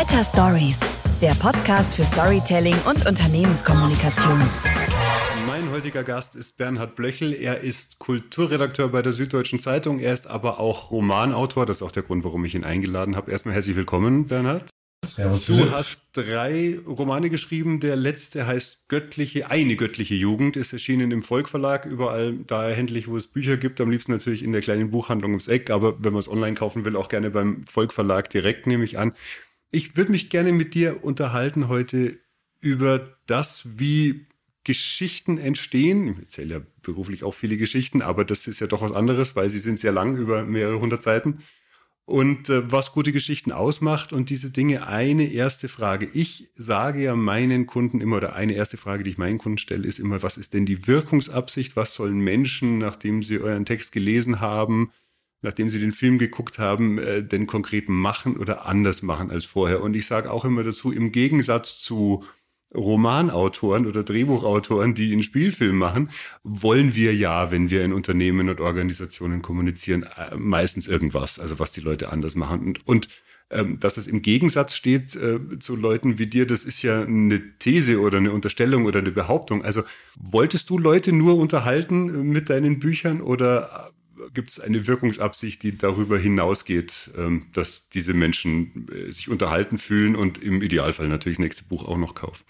Better Stories, der Podcast für Storytelling und Unternehmenskommunikation. Mein heutiger Gast ist Bernhard Blöchel. Er ist Kulturredakteur bei der Süddeutschen Zeitung. Er ist aber auch Romanautor. Das ist auch der Grund, warum ich ihn eingeladen habe. Erstmal herzlich willkommen, Bernhard. Servus, du Philipp. hast drei Romane geschrieben. Der letzte heißt Göttliche, eine göttliche Jugend, ist erschienen im Volkverlag, überall da erhältlich, wo es Bücher gibt. Am liebsten natürlich in der kleinen Buchhandlung ums Eck, aber wenn man es online kaufen will, auch gerne beim Volkverlag direkt, nehme ich an. Ich würde mich gerne mit dir unterhalten heute über das, wie Geschichten entstehen. Ich erzähle ja beruflich auch viele Geschichten, aber das ist ja doch was anderes, weil sie sind sehr lang, über mehrere hundert Seiten und äh, was gute Geschichten ausmacht und diese Dinge. Eine erste Frage. Ich sage ja meinen Kunden immer, oder eine erste Frage, die ich meinen Kunden stelle, ist immer, was ist denn die Wirkungsabsicht? Was sollen Menschen, nachdem sie euren Text gelesen haben, nachdem sie den Film geguckt haben, äh, denn konkret machen oder anders machen als vorher? Und ich sage auch immer dazu, im Gegensatz zu Romanautoren oder Drehbuchautoren, die einen Spielfilm machen, wollen wir ja, wenn wir in Unternehmen und Organisationen kommunizieren, äh, meistens irgendwas, also was die Leute anders machen. Und, und ähm, dass es im Gegensatz steht äh, zu Leuten wie dir, das ist ja eine These oder eine Unterstellung oder eine Behauptung. Also wolltest du Leute nur unterhalten mit deinen Büchern oder gibt es eine Wirkungsabsicht, die darüber hinausgeht, ähm, dass diese Menschen äh, sich unterhalten fühlen und im Idealfall natürlich das nächste Buch auch noch kaufen?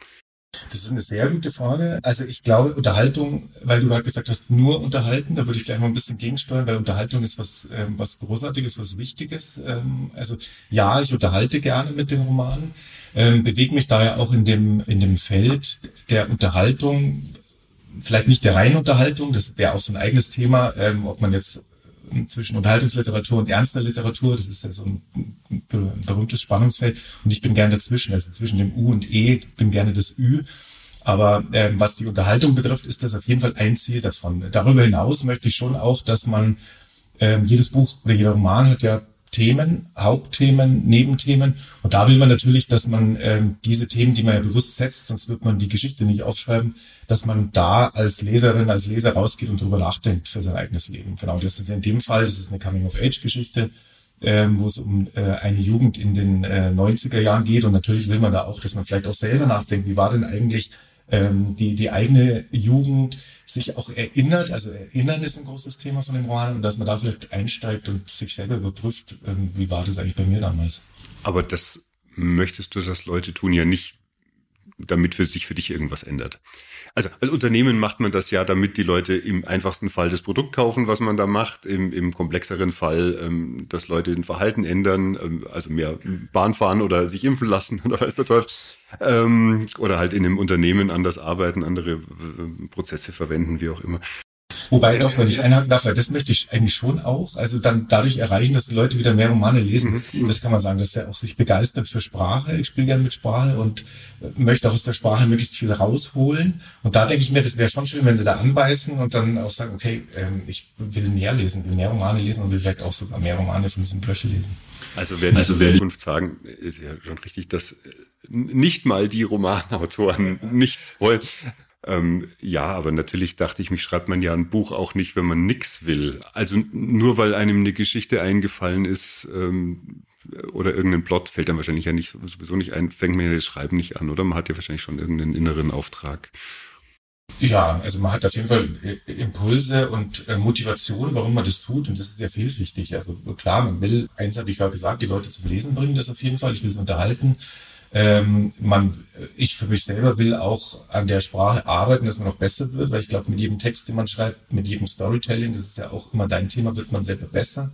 Das ist eine sehr gute Frage. Also ich glaube, Unterhaltung, weil du gerade gesagt hast, nur unterhalten, da würde ich gleich mal ein bisschen gegensteuern, weil Unterhaltung ist was, ähm, was Großartiges, was Wichtiges. Ähm, also ja, ich unterhalte gerne mit den Romanen, ähm, bewege mich daher auch in dem, in dem Feld der Unterhaltung, vielleicht nicht der reinen Unterhaltung, das wäre auch so ein eigenes Thema, ähm, ob man jetzt zwischen Unterhaltungsliteratur und ernster Literatur, das ist ja so ein, ein berühmtes Spannungsfeld und ich bin gerne dazwischen, also zwischen dem U und E bin gerne das Ü. Aber ähm, was die Unterhaltung betrifft, ist das auf jeden Fall ein Ziel davon. Darüber hinaus möchte ich schon auch, dass man ähm, jedes Buch oder jeder Roman hat ja Themen, Hauptthemen, Nebenthemen. Und da will man natürlich, dass man ähm, diese Themen, die man ja bewusst setzt, sonst wird man die Geschichte nicht aufschreiben, dass man da als Leserin, als Leser rausgeht und darüber nachdenkt für sein eigenes Leben. Genau, das ist in dem Fall, das ist eine Coming-of-Age-Geschichte, ähm, wo es um äh, eine Jugend in den äh, 90er Jahren geht. Und natürlich will man da auch, dass man vielleicht auch selber nachdenkt, wie war denn eigentlich ähm, die, die eigene Jugend sich auch erinnert. Also Erinnern ist ein großes Thema von dem Roman und dass man da vielleicht einsteigt und sich selber überprüft, ähm, wie war das eigentlich bei mir damals. Aber das möchtest du, dass Leute tun ja nicht, damit für sich für dich irgendwas ändert. Also als Unternehmen macht man das ja, damit die Leute im einfachsten Fall das Produkt kaufen, was man da macht, im, im komplexeren Fall, ähm, dass Leute den Verhalten ändern, ähm, also mehr Bahn fahren oder sich impfen lassen oder weiß der Teufel. Ähm, oder halt in einem Unternehmen anders arbeiten, andere äh, Prozesse verwenden, wie auch immer. Wobei doch, wenn ich einhaken darf, weil das möchte ich eigentlich schon auch, also dann dadurch erreichen, dass die Leute wieder mehr Romane lesen. Mhm. Das kann man sagen, dass er auch sich begeistert für Sprache. Ich spiele gerne mit Sprache und möchte auch aus der Sprache möglichst viel rausholen. Und da denke ich mir, das wäre schon schön, wenn sie da anbeißen und dann auch sagen, okay, ähm, ich will mehr lesen, will mehr Romane lesen und will vielleicht auch sogar mehr Romane von diesem Blöchel lesen. Also wer also wer Zukunft sagen, ist ja schon richtig, dass nicht mal die Romanautoren nichts wollen. Ähm, ja, aber natürlich dachte ich mich, schreibt man ja ein Buch auch nicht, wenn man nix will. Also nur weil einem eine Geschichte eingefallen ist ähm, oder irgendein Plot fällt dann wahrscheinlich ja nicht sowieso nicht ein, fängt man ja das Schreiben nicht an, oder? Man hat ja wahrscheinlich schon irgendeinen inneren Auftrag. Ja, also man hat auf jeden Fall äh, Impulse und äh, Motivation, warum man das tut und das ist sehr vielschichtig. Also klar, man will, eins habe ich gerade gesagt, die Leute zum Lesen bringen, das auf jeden Fall, ich will sie unterhalten. Ähm, man, ich für mich selber will auch an der Sprache arbeiten, dass man noch besser wird, weil ich glaube, mit jedem Text, den man schreibt, mit jedem Storytelling, das ist ja auch immer dein Thema, wird man selber besser.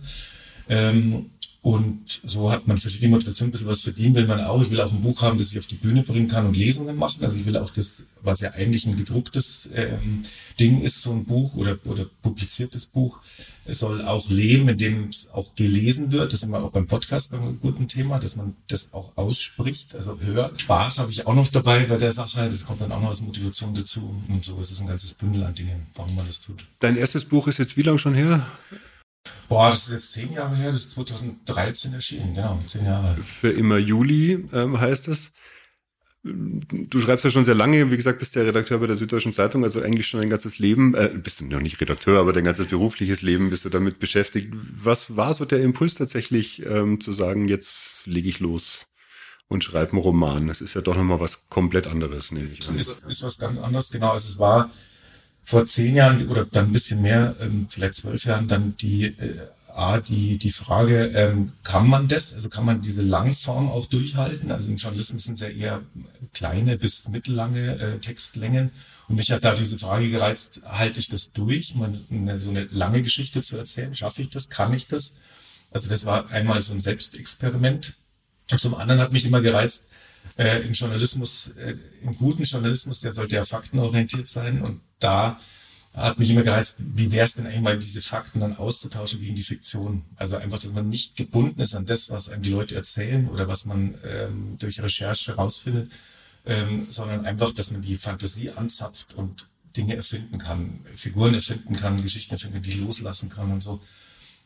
Ähm, und so hat man für die Motivation ein bisschen was verdienen, will man auch. Ich will auch ein Buch haben, das ich auf die Bühne bringen kann und Lesungen machen. Also ich will auch das, was ja eigentlich ein gedrucktes ähm, Ding ist, so ein Buch oder, oder publiziertes Buch, es soll auch leben, indem es auch gelesen wird. Das ist immer auch beim Podcast beim guten Thema, dass man das auch ausspricht, also hört. Spaß habe ich auch noch dabei bei der Sache. Das kommt dann auch noch als Motivation dazu. Und so ist es ein ganzes Bündel an Dingen, warum man das tut. Dein erstes Buch ist jetzt wie lange schon her? Boah, das ist jetzt zehn Jahre her, das ist 2013 erschienen, genau, zehn Jahre. Für immer Juli ähm, heißt es. Du schreibst ja schon sehr lange, wie gesagt, bist ja Redakteur bei der Süddeutschen Zeitung, also eigentlich schon dein ganzes Leben, äh, bist du noch nicht Redakteur, aber dein ganzes berufliches Leben bist du damit beschäftigt. Was war so der Impuls tatsächlich, ähm, zu sagen, jetzt lege ich los und schreibe einen Roman. Das ist ja doch nochmal was komplett anderes, nehme ich an. Ist, ist was ganz anderes, genau. Also es war vor zehn Jahren oder dann ein bisschen mehr, ähm, vielleicht zwölf Jahren, dann die äh, A, die, die Frage, ähm, kann man das, also kann man diese Langform auch durchhalten? Also im Journalismus sind es ja eher kleine bis mittellange äh, Textlängen. Und mich hat da diese Frage gereizt, halte ich das durch, meine, eine, so eine lange Geschichte zu erzählen? Schaffe ich das? Kann ich das? Also das war einmal so ein Selbstexperiment. Und zum anderen hat mich immer gereizt, äh, im Journalismus, äh, im guten Journalismus, der sollte ja faktenorientiert sein. Und da hat mich immer gereizt, wie wäre es denn eigentlich mal, diese Fakten dann auszutauschen gegen die Fiktion? Also einfach, dass man nicht gebunden ist an das, was einem die Leute erzählen oder was man ähm, durch Recherche herausfindet, ähm, sondern einfach, dass man die Fantasie anzapft und Dinge erfinden kann, Figuren erfinden kann, Geschichten erfinden, die loslassen kann und so.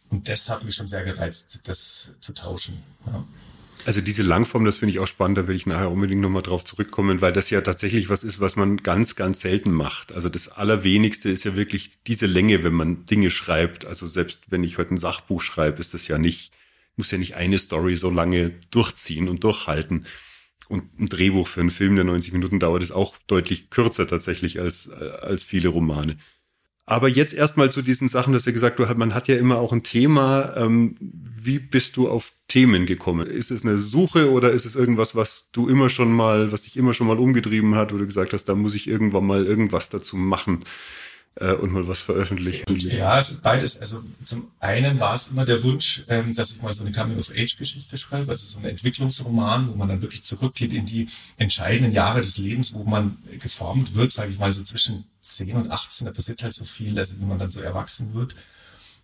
Und das hat mich schon sehr gereizt, das zu tauschen. Ja. Also diese Langform, das finde ich auch spannend, da will ich nachher unbedingt nochmal drauf zurückkommen, weil das ja tatsächlich was ist, was man ganz, ganz selten macht. Also das Allerwenigste ist ja wirklich diese Länge, wenn man Dinge schreibt. Also selbst wenn ich heute ein Sachbuch schreibe, ist das ja nicht, muss ja nicht eine Story so lange durchziehen und durchhalten. Und ein Drehbuch für einen Film, der 90 Minuten dauert, ist auch deutlich kürzer tatsächlich als, als viele Romane. Aber jetzt erstmal zu diesen Sachen, dass du gesagt hast, man hat ja immer auch ein Thema. Ähm, wie bist du auf Themen gekommen? Ist es eine Suche oder ist es irgendwas, was du immer schon mal, was dich immer schon mal umgetrieben hat, wo du gesagt hast, da muss ich irgendwann mal irgendwas dazu machen? äh, und mal was veröffentlichen. Ja, es ist beides. Also zum einen war es immer der Wunsch, ähm, dass ich mal so eine Coming-of-Age-Geschichte schreibe, also so ein Entwicklungsroman, wo man dann wirklich zurückgeht in die entscheidenden Jahre des Lebens, wo man geformt wird, sage ich mal, so zwischen 10 und 18, da passiert halt so viel, also wenn man dann so erwachsen wird.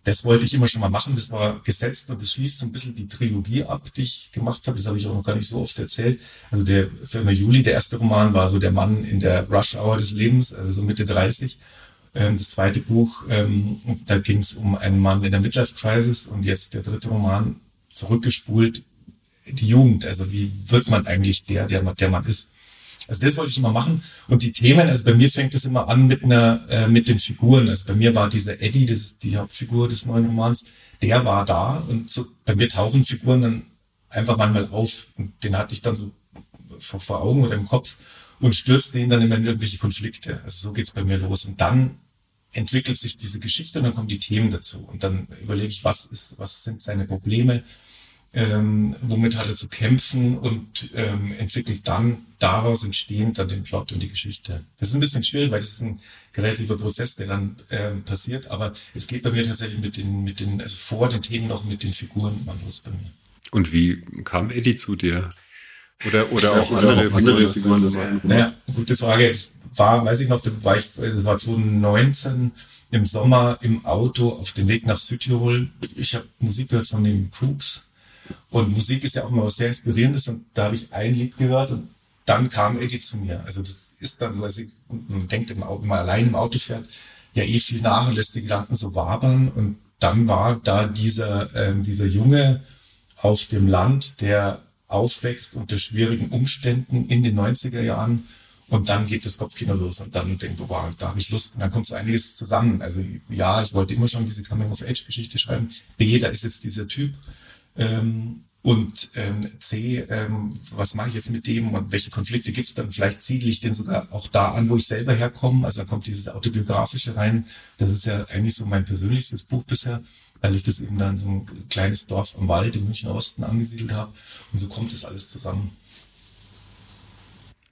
Das wollte ich immer schon mal machen, das war gesetzt und das schließt so ein bisschen die Trilogie ab, die ich gemacht habe. Das habe ich auch noch gar nicht so oft erzählt. Also der Firma Juli, der erste Roman, war so der Mann in der Rush-Hour des Lebens, also so Mitte 30. Ähm, das zweite Buch, ähm, da ging es um einen Mann in der Midlife Crisis und jetzt der dritte Roman, zurückgespult, die Jugend. Also wie wird man eigentlich der, der, der man ist? Also das wollte ich immer machen. Und die Themen, also bei mir fängt es immer an mit einer, äh, mit den Figuren. Also bei mir war dieser Eddie, das ist die Hauptfigur des neuen Romans, der war da und so, bei mir tauchen Figuren dann einfach manchmal auf. Und den hatte ich dann so vor, vor Augen oder im Kopf und stürzt den dann immer in irgendwelche Konflikte. Also so geht's bei mir los. Und dann entwickelt sich diese Geschichte und dann kommen die Themen dazu. Und dann überlege ich, was ist, was sind seine Probleme, ähm, womit hat er zu kämpfen und ähm, entwickelt dann daraus entstehend dann den Plot und die Geschichte. Das ist ein bisschen schwierig, weil das ist ein kreativer Prozess, der dann ähm, passiert, aber es geht bei mir tatsächlich mit den, mit den, also vor den Themen noch mit den Figuren mal los bei mir. Und wie kam Eddie zu dir? Oder, oder auch oder andere, andere Figuren. Figuren naja, gute Frage. Das war, weiß ich noch, das war, ich, das war 2019 im Sommer im Auto auf dem Weg nach Südtirol. Ich habe Musik gehört von den Crooks. Und Musik ist ja auch immer was sehr Inspirierendes. Und da habe ich ein Lied gehört und dann kam Eddie zu mir. Also das ist dann so, also man denkt, im wenn man allein im Auto fährt, ja eh viel nach und lässt die Gedanken so wabern. Und dann war da dieser, äh, dieser Junge auf dem Land, der aufwächst unter schwierigen Umständen in den 90er Jahren und dann geht das Kopfkino los und dann denkt, wow, da habe ich Lust. Und dann kommt so einiges zusammen. Also ja, ich wollte immer schon diese Coming-of-Age-Geschichte schreiben. B, da ist jetzt dieser Typ. Ähm, und ähm, C, ähm, was mache ich jetzt mit dem und welche Konflikte gibt's dann? Vielleicht ziele ich den sogar auch da an, wo ich selber herkomme. Also da kommt dieses Autobiografische rein. Das ist ja eigentlich so mein persönlichstes Buch bisher weil ich das eben dann so ein kleines Dorf am Wald im Münchner Osten angesiedelt habe. Und so kommt das alles zusammen.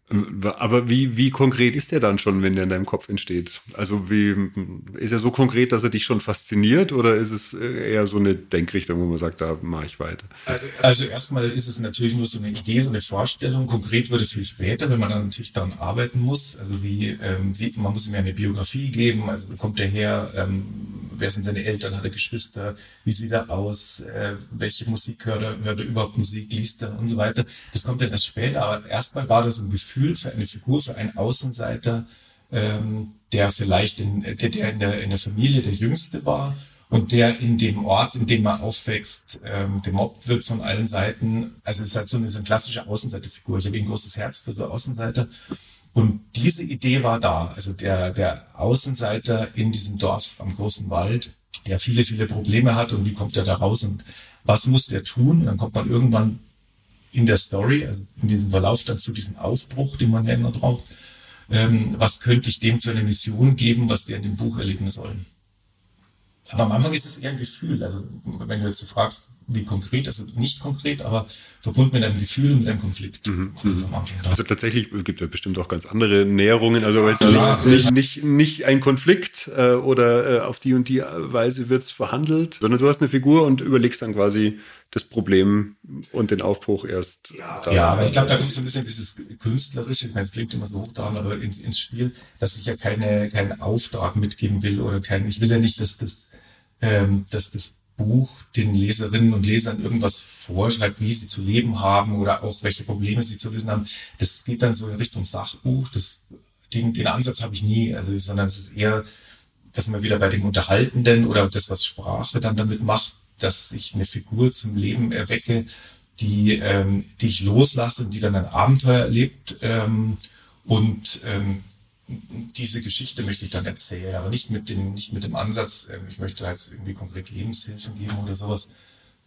Aber wie, wie konkret ist der dann schon, wenn der in deinem Kopf entsteht? Also wie ist er so konkret, dass er dich schon fasziniert oder ist es eher so eine Denkrichtung, wo man sagt, da mache ich weiter? Also, also erstmal ist es natürlich nur so eine Idee, so eine Vorstellung. Konkret würde viel später, wenn man dann natürlich daran arbeiten muss. Also wie, ähm, wie man muss ihm ja eine Biografie geben. Also wo kommt der her? Ähm, wer sind seine Eltern? Hat er Geschwister? Wie sieht er aus? Äh, welche Musik hört er? Hört er überhaupt Musik? Liest er und so weiter? Das kommt dann erst später. Aber erstmal war das ein Gefühl Gefühl für eine Figur, für einen Außenseiter, ähm, der vielleicht in, der, der in, der, in der Familie der Jüngste war und der in dem Ort, in dem er aufwächst, ähm, gemobbt wird von allen Seiten. Also es ist halt so eine, so eine klassische Außenseiterfigur. Ich habe ein großes Herz für so Außenseiter. Und diese Idee war da. Also der, der Außenseiter in diesem Dorf am großen Wald, der viele, viele Probleme hat und wie kommt er da raus und was muss der tun? Und dann kommt man irgendwann in der Story, also in diesem Verlauf dann zu diesem Aufbruch, den man ja immer braucht, ähm, was könnte ich dem für eine Mission geben, was der in dem Buch erleben soll. Aber am Anfang ist es eher ein Gefühl. Also wenn du jetzt so fragst, wie konkret, also nicht konkret, aber verbunden mit einem Gefühl und mit einem Konflikt. Mhm. Also tatsächlich gibt es ja bestimmt auch ganz andere Näherungen. Also es ist nicht, nicht, nicht ein Konflikt äh, oder äh, auf die und die Weise wird es verhandelt, sondern du hast eine Figur und überlegst dann quasi das Problem und den Aufbruch erst. Ja, ja aber ich glaube, da kommt so ein bisschen dieses Künstlerische, ich meine, es klingt immer so hochtragen, aber ins, ins Spiel, dass ich ja keine, keinen Auftrag mitgeben will oder kein, ich will ja nicht, dass das, ähm, dass das Buch den Leserinnen und Lesern irgendwas vorschreibt, wie sie zu leben haben oder auch welche Probleme sie zu lösen haben. Das geht dann so in Richtung Sachbuch. Das, den, den Ansatz habe ich nie, also, sondern es ist eher, dass man wieder bei dem Unterhaltenden oder das, was Sprache dann damit macht, dass ich eine Figur zum Leben erwecke, die, ähm, die ich loslasse und die dann ein Abenteuer erlebt ähm, und ähm, diese Geschichte möchte ich dann erzählen, aber nicht mit dem, nicht mit dem Ansatz, äh, ich möchte jetzt irgendwie konkret Lebenshilfe geben oder sowas.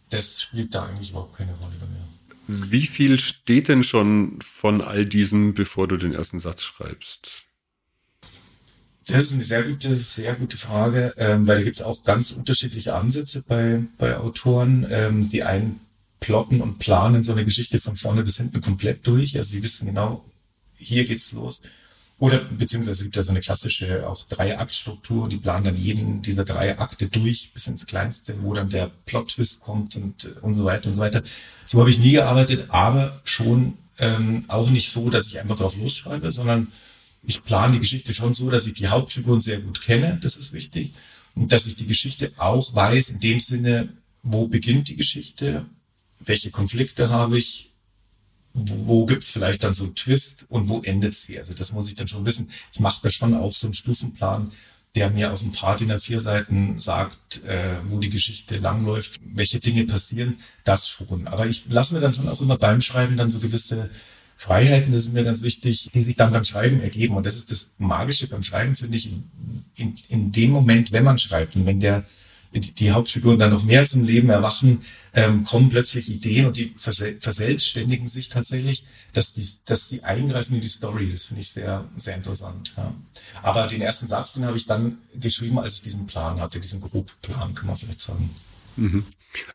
Das spielt da eigentlich überhaupt keine Rolle mir. Wie viel steht denn schon von all diesem, bevor du den ersten Satz schreibst? Das ist eine sehr gute, sehr gute Frage, ähm, weil da gibt es auch ganz unterschiedliche Ansätze bei, bei Autoren. Ähm, die einen plotten und planen so eine Geschichte von vorne bis hinten komplett durch. Also sie wissen genau, hier geht's los. Oder beziehungsweise es gibt ja so eine klassische auch Drei-Akt-Struktur, die planen dann jeden dieser drei Akte durch bis ins Kleinste, wo dann der Plot-Twist kommt und, und so weiter und so weiter. So habe ich nie gearbeitet, aber schon ähm, auch nicht so, dass ich einfach drauf losschreibe, sondern ich plane die Geschichte schon so, dass ich die Hauptfiguren sehr gut kenne, das ist wichtig, und dass ich die Geschichte auch weiß, in dem Sinne, wo beginnt die Geschichte, welche Konflikte habe ich, wo gibt's vielleicht dann so einen Twist und wo endet sie? Also das muss ich dann schon wissen. Ich mache da schon auch so einen Stufenplan, der mir auf ein paar DIN A4 Seiten sagt, äh, wo die Geschichte langläuft, welche Dinge passieren, das schon. Aber ich lasse mir dann schon auch immer beim Schreiben dann so gewisse Freiheiten, das ist mir ganz wichtig, die sich dann beim Schreiben ergeben. Und das ist das Magische beim Schreiben, finde ich, in, in dem Moment, wenn man schreibt und wenn der die Hauptfiguren dann noch mehr zum Leben erwachen, ähm, kommen plötzlich Ideen und die verselbstständigen sich tatsächlich, dass, die, dass sie eingreifen in die Story. Das finde ich sehr, sehr interessant. Ja. Aber den ersten Satz, den habe ich dann geschrieben, als ich diesen Plan hatte, diesen Grobplan, kann man vielleicht sagen. Mhm.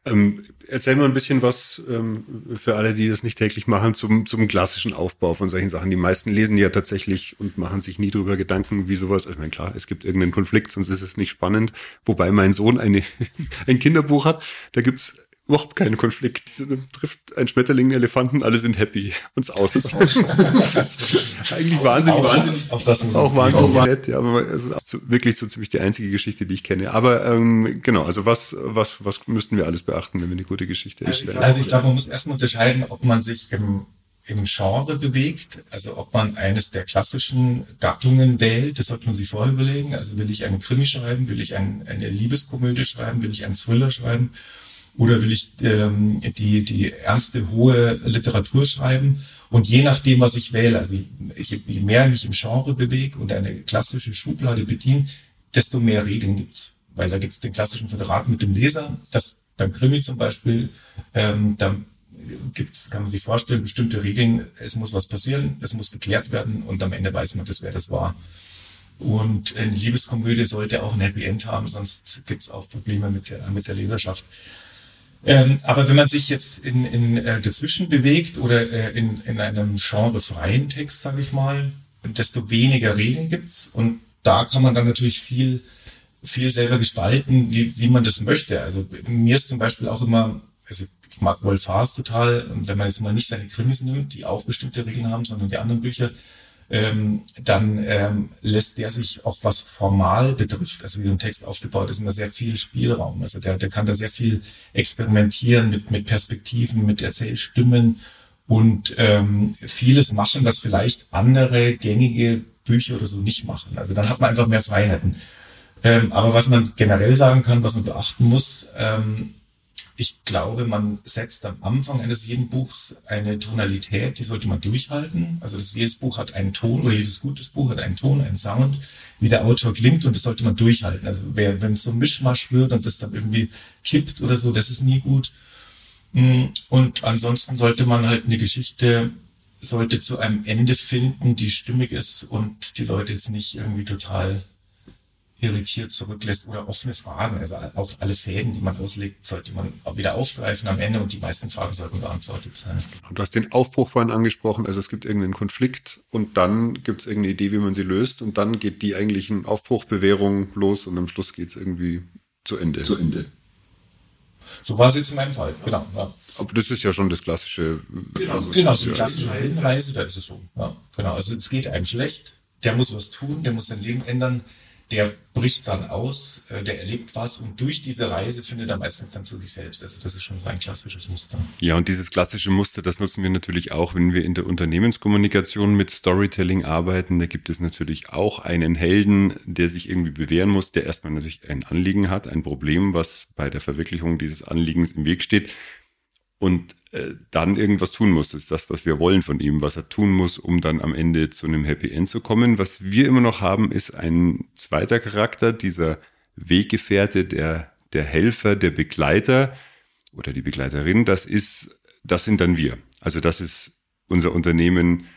Ähm, erzähl mal ein bisschen was ähm, für alle, die das nicht täglich machen, zum, zum klassischen Aufbau von solchen Sachen. Die meisten lesen ja tatsächlich und machen sich nie darüber Gedanken, wie sowas. Ich meine, klar, es gibt irgendeinen Konflikt, sonst ist es nicht spannend. Wobei mein Sohn eine, ein Kinderbuch hat, da gibt's überhaupt keinen Konflikt. Diese trifft ein Schmetterling, einen Elefanten, alle sind happy. Und aus ist aus. das ist eigentlich wahnsinnig, auch wahnsinnig. Auch das muss auch wahnsinnig auch nett, ja, aber es ist so, wirklich so ziemlich die einzige Geschichte, die ich kenne. Aber ähm, genau, also was, was, was müssten wir alles beachten, wenn wir eine gute Geschichte also erstellen? Also ich glaube, man muss erstmal unterscheiden, ob man sich im im Genre bewegt, also ob man eines der klassischen Gattungen wählt, das sollte man sich vorher überlegen. Also will ich einen Krimi schreiben, will ich ein, eine Liebeskomödie schreiben, will ich einen Thriller schreiben oder will ich ähm, die, die ernste, hohe Literatur schreiben? Und je nachdem, was ich wähle, also je, je mehr mich im Genre bewege und eine klassische Schublade bediene, desto mehr Regeln gibt's. Weil da gibt's den klassischen Vertrag mit dem Leser, das beim Krimi zum Beispiel, ähm, da gibt's, kann man sich vorstellen, bestimmte Regeln, es muss was passieren, es muss geklärt werden und am Ende weiß man das, wer das war. Und eine Liebeskomödie sollte auch ein Happy End haben, sonst gibt's auch Probleme mit der, mit der Leserschaft. Ähm, aber wenn man sich jetzt in, in äh, dazwischen bewegt oder äh, in, in einem genrefreien Text, sage ich mal, desto weniger Regeln gibt's und da kann man dann natürlich viel viel selber gestalten, wie, wie man das möchte. Also mir ist zum Beispiel auch immer, also ich mag Wolf Haas total, und wenn man jetzt mal nicht seine Krimis nimmt, die auch bestimmte Regeln haben, sondern die anderen Bücher, ähm, dann ähm, lässt der sich auch was formal betrifft, also wie so ein Text aufgebaut ist, immer sehr viel Spielraum. Also der, der kann da sehr viel experimentieren mit, mit Perspektiven, mit Erzählstimmen und ähm, vieles machen, was vielleicht andere gängige Bücher oder so nicht machen. Also dann hat man einfach mehr Freiheiten. Ähm, aber was man generell sagen kann, was man beachten muss, ähm, ich glaube, man setzt am Anfang eines jeden Buchs eine Tonalität, die sollte man durchhalten. Also das, jedes Buch hat einen Ton oder jedes gutes Buch hat einen Ton, einen Sound, wie der Autor klingt und das sollte man durchhalten. Also wer, wenn es so ein Mischmasch wird und das dann irgendwie kippt oder so, das ist nie gut. Mm, und ansonsten sollte man halt eine Geschichte, sollte zu einem Ende finden, die stimmig ist und die Leute jetzt nicht irgendwie total irritiert zurücklässt oder offene Fragen. Also auch alle Fäden, die man auslegt, sollte man auch wieder aufgreifen am Ende und die meisten Fragen sollten beantwortet sein. Du hast den Aufbruch vorhin angesprochen, also es gibt irgendeinen Konflikt und dann gibt es irgendeine Idee, wie man sie löst und dann geht die eigentlichen Aufbruchbewährung los und am Schluss geht es irgendwie zu Ende. Zu Ende. So war es jetzt in meinem Fall, genau. Ja. Aber das ist ja schon das klassische. Genau, also genau so die klassische Heldenreise, da ist es so. Ja, genau, also es geht einem schlecht, der muss was tun, der muss sein Leben ändern der bricht dann aus, äh, der erlebt was und durch diese Reise findet er meistens dann zu sich selbst. Also das ist schon so ein klassisches Muster. Ja, und dieses klassische Muster, das nutzen wir natürlich auch, wenn wir in der Unternehmenskommunikation mit Storytelling arbeiten. Da gibt es natürlich auch einen Helden, der sich irgendwie bewähren muss, der erstmal natürlich ein Anliegen hat, ein Problem, was bei der Verwirklichung dieses Anliegens im Weg steht und dann irgendwas tun muss. Das ist das, was wir wollen von ihm, was er tun muss, um dann am Ende zu einem Happy End zu kommen. Was wir immer noch haben, ist ein zweiter Charakter, dieser Weggefährte, der, der Helfer, der Begleiter oder die Begleiterin. Das ist, das sind dann wir. Also das ist unser Unternehmen,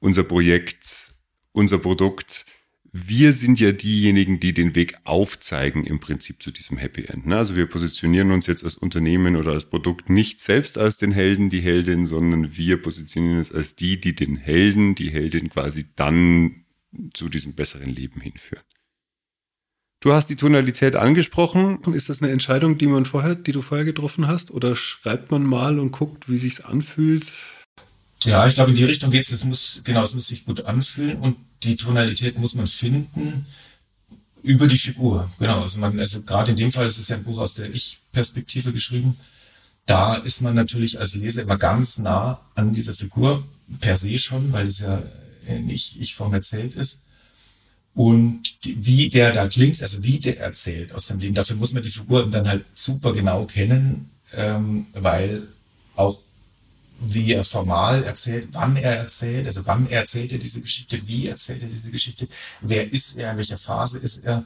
unser Projekt, unser Produkt wir sind ja diejenigen, die den Weg aufzeigen im Prinzip zu diesem Happy End. Ne? Also wir positionieren uns jetzt als Unternehmen oder als Produkt nicht selbst als den Helden, die Heldin, sondern wir positionieren uns als die, die den Helden, die Heldin quasi dann zu diesem besseren Leben hinführen. Du hast die Tonalität angesprochen. Ist das eine Entscheidung, die man vorher, die du vorher getroffen hast? Oder schreibt man mal und guckt, wie sich's anfühlt? Ja, ich glaube, in die Richtung geht's. Es muss, genau, es muss sich gut anfühlen und die Tonalität muss man finden über die Figur. Genau. Also man, also gerade in dem Fall, es ist ja ein Buch aus der Ich-Perspektive geschrieben. Da ist man natürlich als Leser immer ganz nah an dieser Figur per se schon, weil es ja nicht Ich-Form erzählt ist. Und wie der da klingt, also wie der erzählt aus seinem Leben, dafür muss man die Figur dann halt super genau kennen, ähm, weil auch wie er formal erzählt, wann er erzählt, also wann er erzählt er diese Geschichte, wie erzählt er diese Geschichte, wer ist er, in welcher Phase ist er.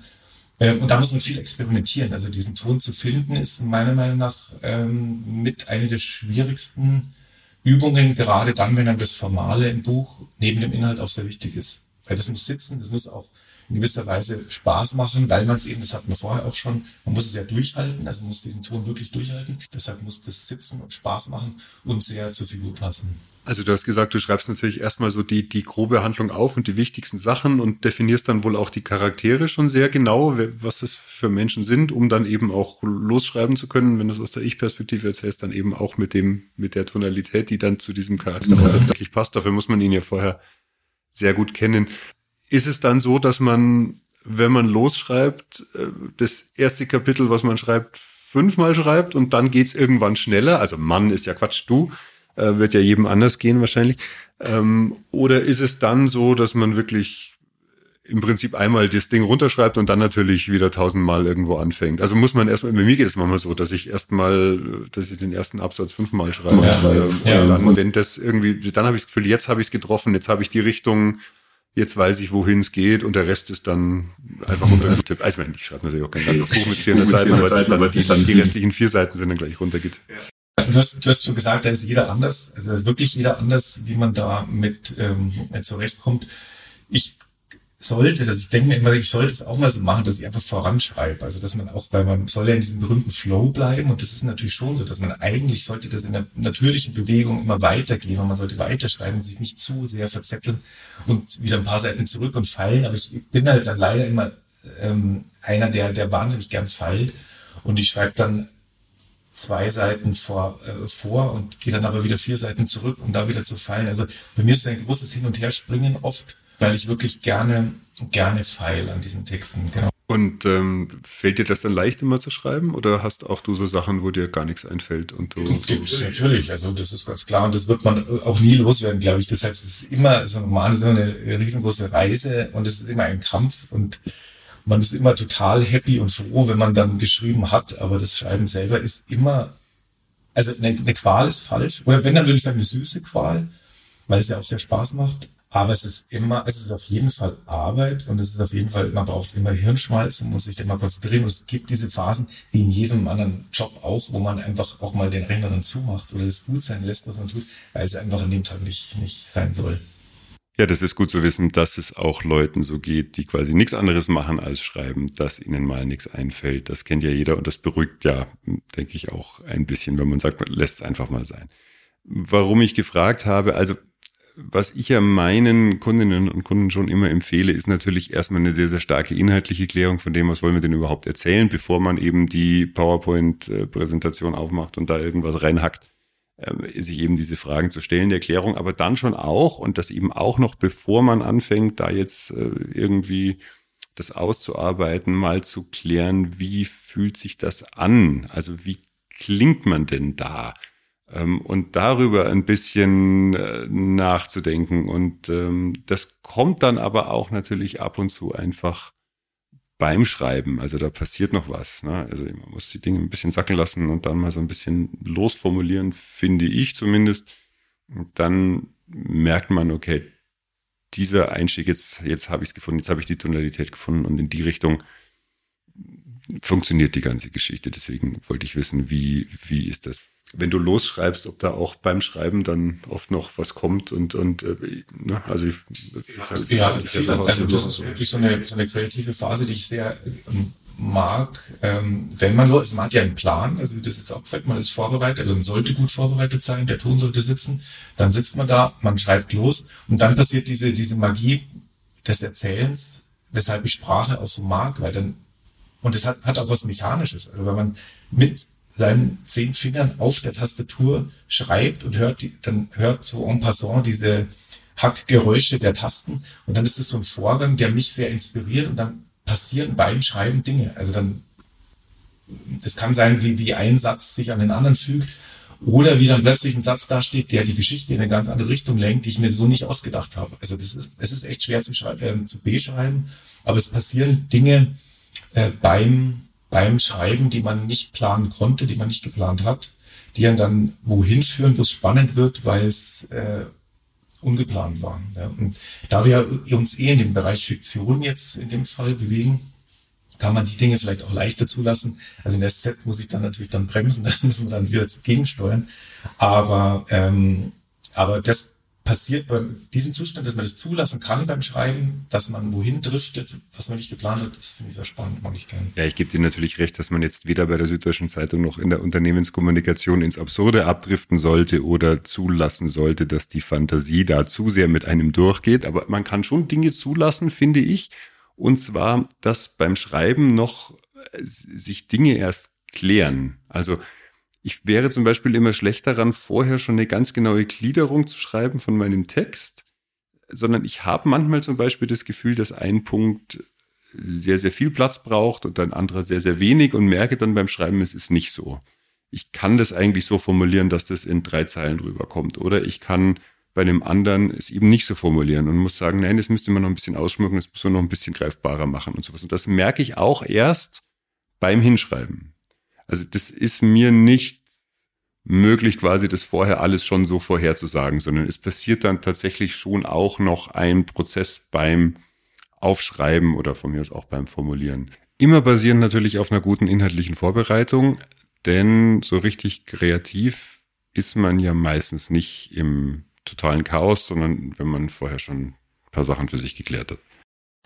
Ähm, und da muss man viel experimentieren. Also diesen Ton zu finden, ist meiner Meinung nach ähm, mit einer der schwierigsten Übungen, gerade dann, wenn dann das Formale im Buch neben dem Inhalt auch sehr wichtig ist. Weil das muss sitzen, das muss auch in gewisser Weise Spaß machen, weil man es eben, das hatten wir vorher auch schon, man muss es ja durchhalten, also man muss diesen Ton wirklich durchhalten. Deshalb muss das sitzen und Spaß machen und sehr zur Figur passen. Also du hast gesagt, du schreibst natürlich erstmal so die, die grobe Handlung auf und die wichtigsten Sachen und definierst dann wohl auch die Charaktere schon sehr genau, was das für Menschen sind, um dann eben auch losschreiben zu können, wenn du es aus der Ich-Perspektive erzählst, dann eben auch mit dem, mit der Tonalität, die dann zu diesem Charakter ja. tatsächlich passt. Dafür muss man ihn ja vorher sehr gut kennen ist es dann so, dass man, wenn man losschreibt, äh, das erste Kapitel, was man schreibt, fünfmal schreibt und dann geht's irgendwann schneller? Also Mann ist ja Quatsch, du, äh, wird ja jedem anders gehen wahrscheinlich. Ähm, oder ist es dann so, dass man wirklich im Prinzip einmal das Ding runterschreibt und dann natürlich wieder tausendmal irgendwo anfängt. Also muss man erstmal, bei mir geht es manchmal so, dass ich erstmal, dass ich den ersten Absatz fünfmal schreibe. Ja, und, ja, und dann, wenn das irgendwie, dann habe ich das Gefühl, jetzt habe ich es getroffen, jetzt habe ich die Richtung jetzt weiß ich, wohin es geht und der Rest ist dann einfach runtergetippt. Also ich, meine, ich schreibe natürlich auch kein ganzes Buch mit 10 Seiten, aber, aber die, die, die restlichen vier Seiten sind dann gleich runtergeht. Ja. Du hast, du hast schon gesagt, da ist jeder anders. Also da ist wirklich jeder anders, wie man da mit ähm, zurechtkommt. Ich sollte, dass ich denke mir immer, ich sollte es auch mal so machen, dass ich einfach voranschreibe. Also dass man auch, weil man soll ja in diesem berühmten Flow bleiben und das ist natürlich schon so, dass man eigentlich sollte das in der natürlichen Bewegung immer weitergehen und man sollte weiterschreiben, sich nicht zu sehr verzetteln und wieder ein paar Seiten zurück und fallen. Aber ich bin halt dann leider immer ähm, einer, der, der wahnsinnig gern feilt und ich schreibe dann zwei Seiten vor, äh, vor und gehe dann aber wieder vier Seiten zurück, um da wieder zu fallen. Also bei mir ist es ein großes Hin- und Herspringen oft weil ich wirklich gerne, gerne feile an diesen Texten. Genau. Und ähm, fällt dir das dann leicht immer zu schreiben oder hast auch du so Sachen, wo dir gar nichts einfällt und du gibt's natürlich, also das ist ganz klar und das wird man auch nie loswerden, glaube ich. Deshalb ist es immer so ein Roman ist immer eine riesengroße Reise und es ist immer ein Kampf und man ist immer total happy und froh, wenn man dann geschrieben hat, aber das Schreiben selber ist immer also eine, eine Qual ist falsch oder wenn dann würde ich sagen eine süße Qual, weil es ja auch sehr Spaß macht Aber es ist immer, es ist auf jeden Fall Arbeit und es ist auf jeden Fall, man braucht immer Hirnschmalz und muss sich immer konzentrieren. Und es gibt diese Phasen, wie in jedem anderen Job auch, wo man einfach auch mal den Rechner dann zumacht oder es gut sein lässt, was man tut, weil es einfach an dem Tag nicht, nicht sein soll. Ja, das ist gut zu wissen, dass es auch Leuten so geht, die quasi nichts anderes machen als schreiben, dass ihnen mal nichts einfällt. Das kennt ja jeder und das beruhigt ja, denke ich, auch ein bisschen, wenn man sagt, man lässt es einfach mal sein. Warum ich gefragt habe, also was ich ja meinen Kundinnen und Kunden schon immer empfehle, ist natürlich erstmal eine sehr, sehr starke inhaltliche Klärung von dem, was wollen wir denn überhaupt erzählen, bevor man eben die PowerPoint-Präsentation aufmacht und da irgendwas reinhackt, äh, sich eben diese Fragen zu stellen, der Klärung, aber dann schon auch, und das eben auch noch, bevor man anfängt, da jetzt äh, irgendwie das auszuarbeiten, mal zu klären, wie fühlt sich das an? Also wie klingt man denn da? Ähm, und darüber ein bisschen äh, nachzudenken. Und ähm, das kommt dann aber auch natürlich ab und zu einfach beim Schreiben. Also da passiert noch was. Ne? Also man muss die Dinge ein bisschen sacken lassen und dann mal so ein bisschen losformulieren, finde ich zumindest. Und dann merkt man, okay, dieser Einstieg, jetzt, jetzt habe ich es gefunden, jetzt habe ich die Tonalität gefunden und in die Richtung funktioniert die ganze Geschichte. Deswegen wollte ich wissen, wie, wie ist das wenn du losschreibst, ob da auch beim Schreiben dann oft noch was kommt und, und äh, ne, also ich, ich sag, ja, das, ist, also das ist wirklich so eine, so eine kreative Phase, die ich sehr ähm, mag, ähm, wenn man los, man hat ja einen Plan, also wie das jetzt auch gesagt, man ist vorbereitet, also man sollte gut vorbereitet sein, der Ton sollte sitzen, dann sitzt man da, man schreibt los und dann passiert diese, diese Magie des Erzählens, weshalb ich Sprache auch so mag, weil dann, und das hat, hat auch was Mechanisches, also wenn man mit seinen zehn Fingern auf der Tastatur schreibt und hört die, dann hört so en passant diese Hackgeräusche der Tasten und dann ist es so ein Vorgang, der mich sehr inspiriert und dann passieren beim Schreiben Dinge. Also dann, es kann sein, wie, wie ein Satz sich an den anderen fügt oder wie dann plötzlich ein Satz dasteht, der die Geschichte in eine ganz andere Richtung lenkt, die ich mir so nicht ausgedacht habe. Also das ist, es ist echt schwer zu, äh, zu beschreiben, aber es passieren Dinge äh, beim beim Schreiben, die man nicht planen konnte, die man nicht geplant hat, die dann wohin führen, wo es spannend wird, weil es äh, ungeplant war. Ja. Und da wir uns eh in dem Bereich Fiktion jetzt in dem Fall bewegen, kann man die Dinge vielleicht auch leichter zulassen. Also in der SZ muss ich dann natürlich dann bremsen, da müssen wir dann wieder gegensteuern. Aber, ähm, aber das passiert bei diesem Zustand, dass man das zulassen kann beim Schreiben, dass man wohin driftet, was man nicht geplant hat, das finde ich sehr spannend, mag ich gerne. Ja, ich gebe dir natürlich recht, dass man jetzt weder bei der Süddeutschen Zeitung noch in der Unternehmenskommunikation ins Absurde abdriften sollte oder zulassen sollte, dass die Fantasie da zu sehr mit einem durchgeht. Aber man kann schon Dinge zulassen, finde ich. Und zwar, dass beim Schreiben noch äh, sich Dinge erst klären. Also ich wäre zum Beispiel immer schlecht daran, vorher schon eine ganz genaue Gliederung zu schreiben von meinem Text, sondern ich habe manchmal zum Beispiel das Gefühl, dass ein Punkt sehr, sehr viel Platz braucht und ein anderer sehr, sehr wenig und merke dann beim Schreiben, es ist nicht so. Ich kann das eigentlich so formulieren, dass das in drei Zeilen rüberkommt. Oder ich kann bei einem anderen es eben nicht so formulieren und muss sagen, nein, das müsste man noch ein bisschen ausschmücken, das muss man noch ein bisschen greifbarer machen und sowas. Und das merke ich auch erst beim Hinschreiben. Also das ist mir nicht möglich, quasi das vorher alles schon so vorherzusagen, sondern es passiert dann tatsächlich schon auch noch ein Prozess beim Aufschreiben oder von mir aus auch beim Formulieren. Immer basierend natürlich auf einer guten inhaltlichen Vorbereitung, denn so richtig kreativ ist man ja meistens nicht im totalen Chaos, sondern wenn man vorher schon ein paar Sachen für sich geklärt hat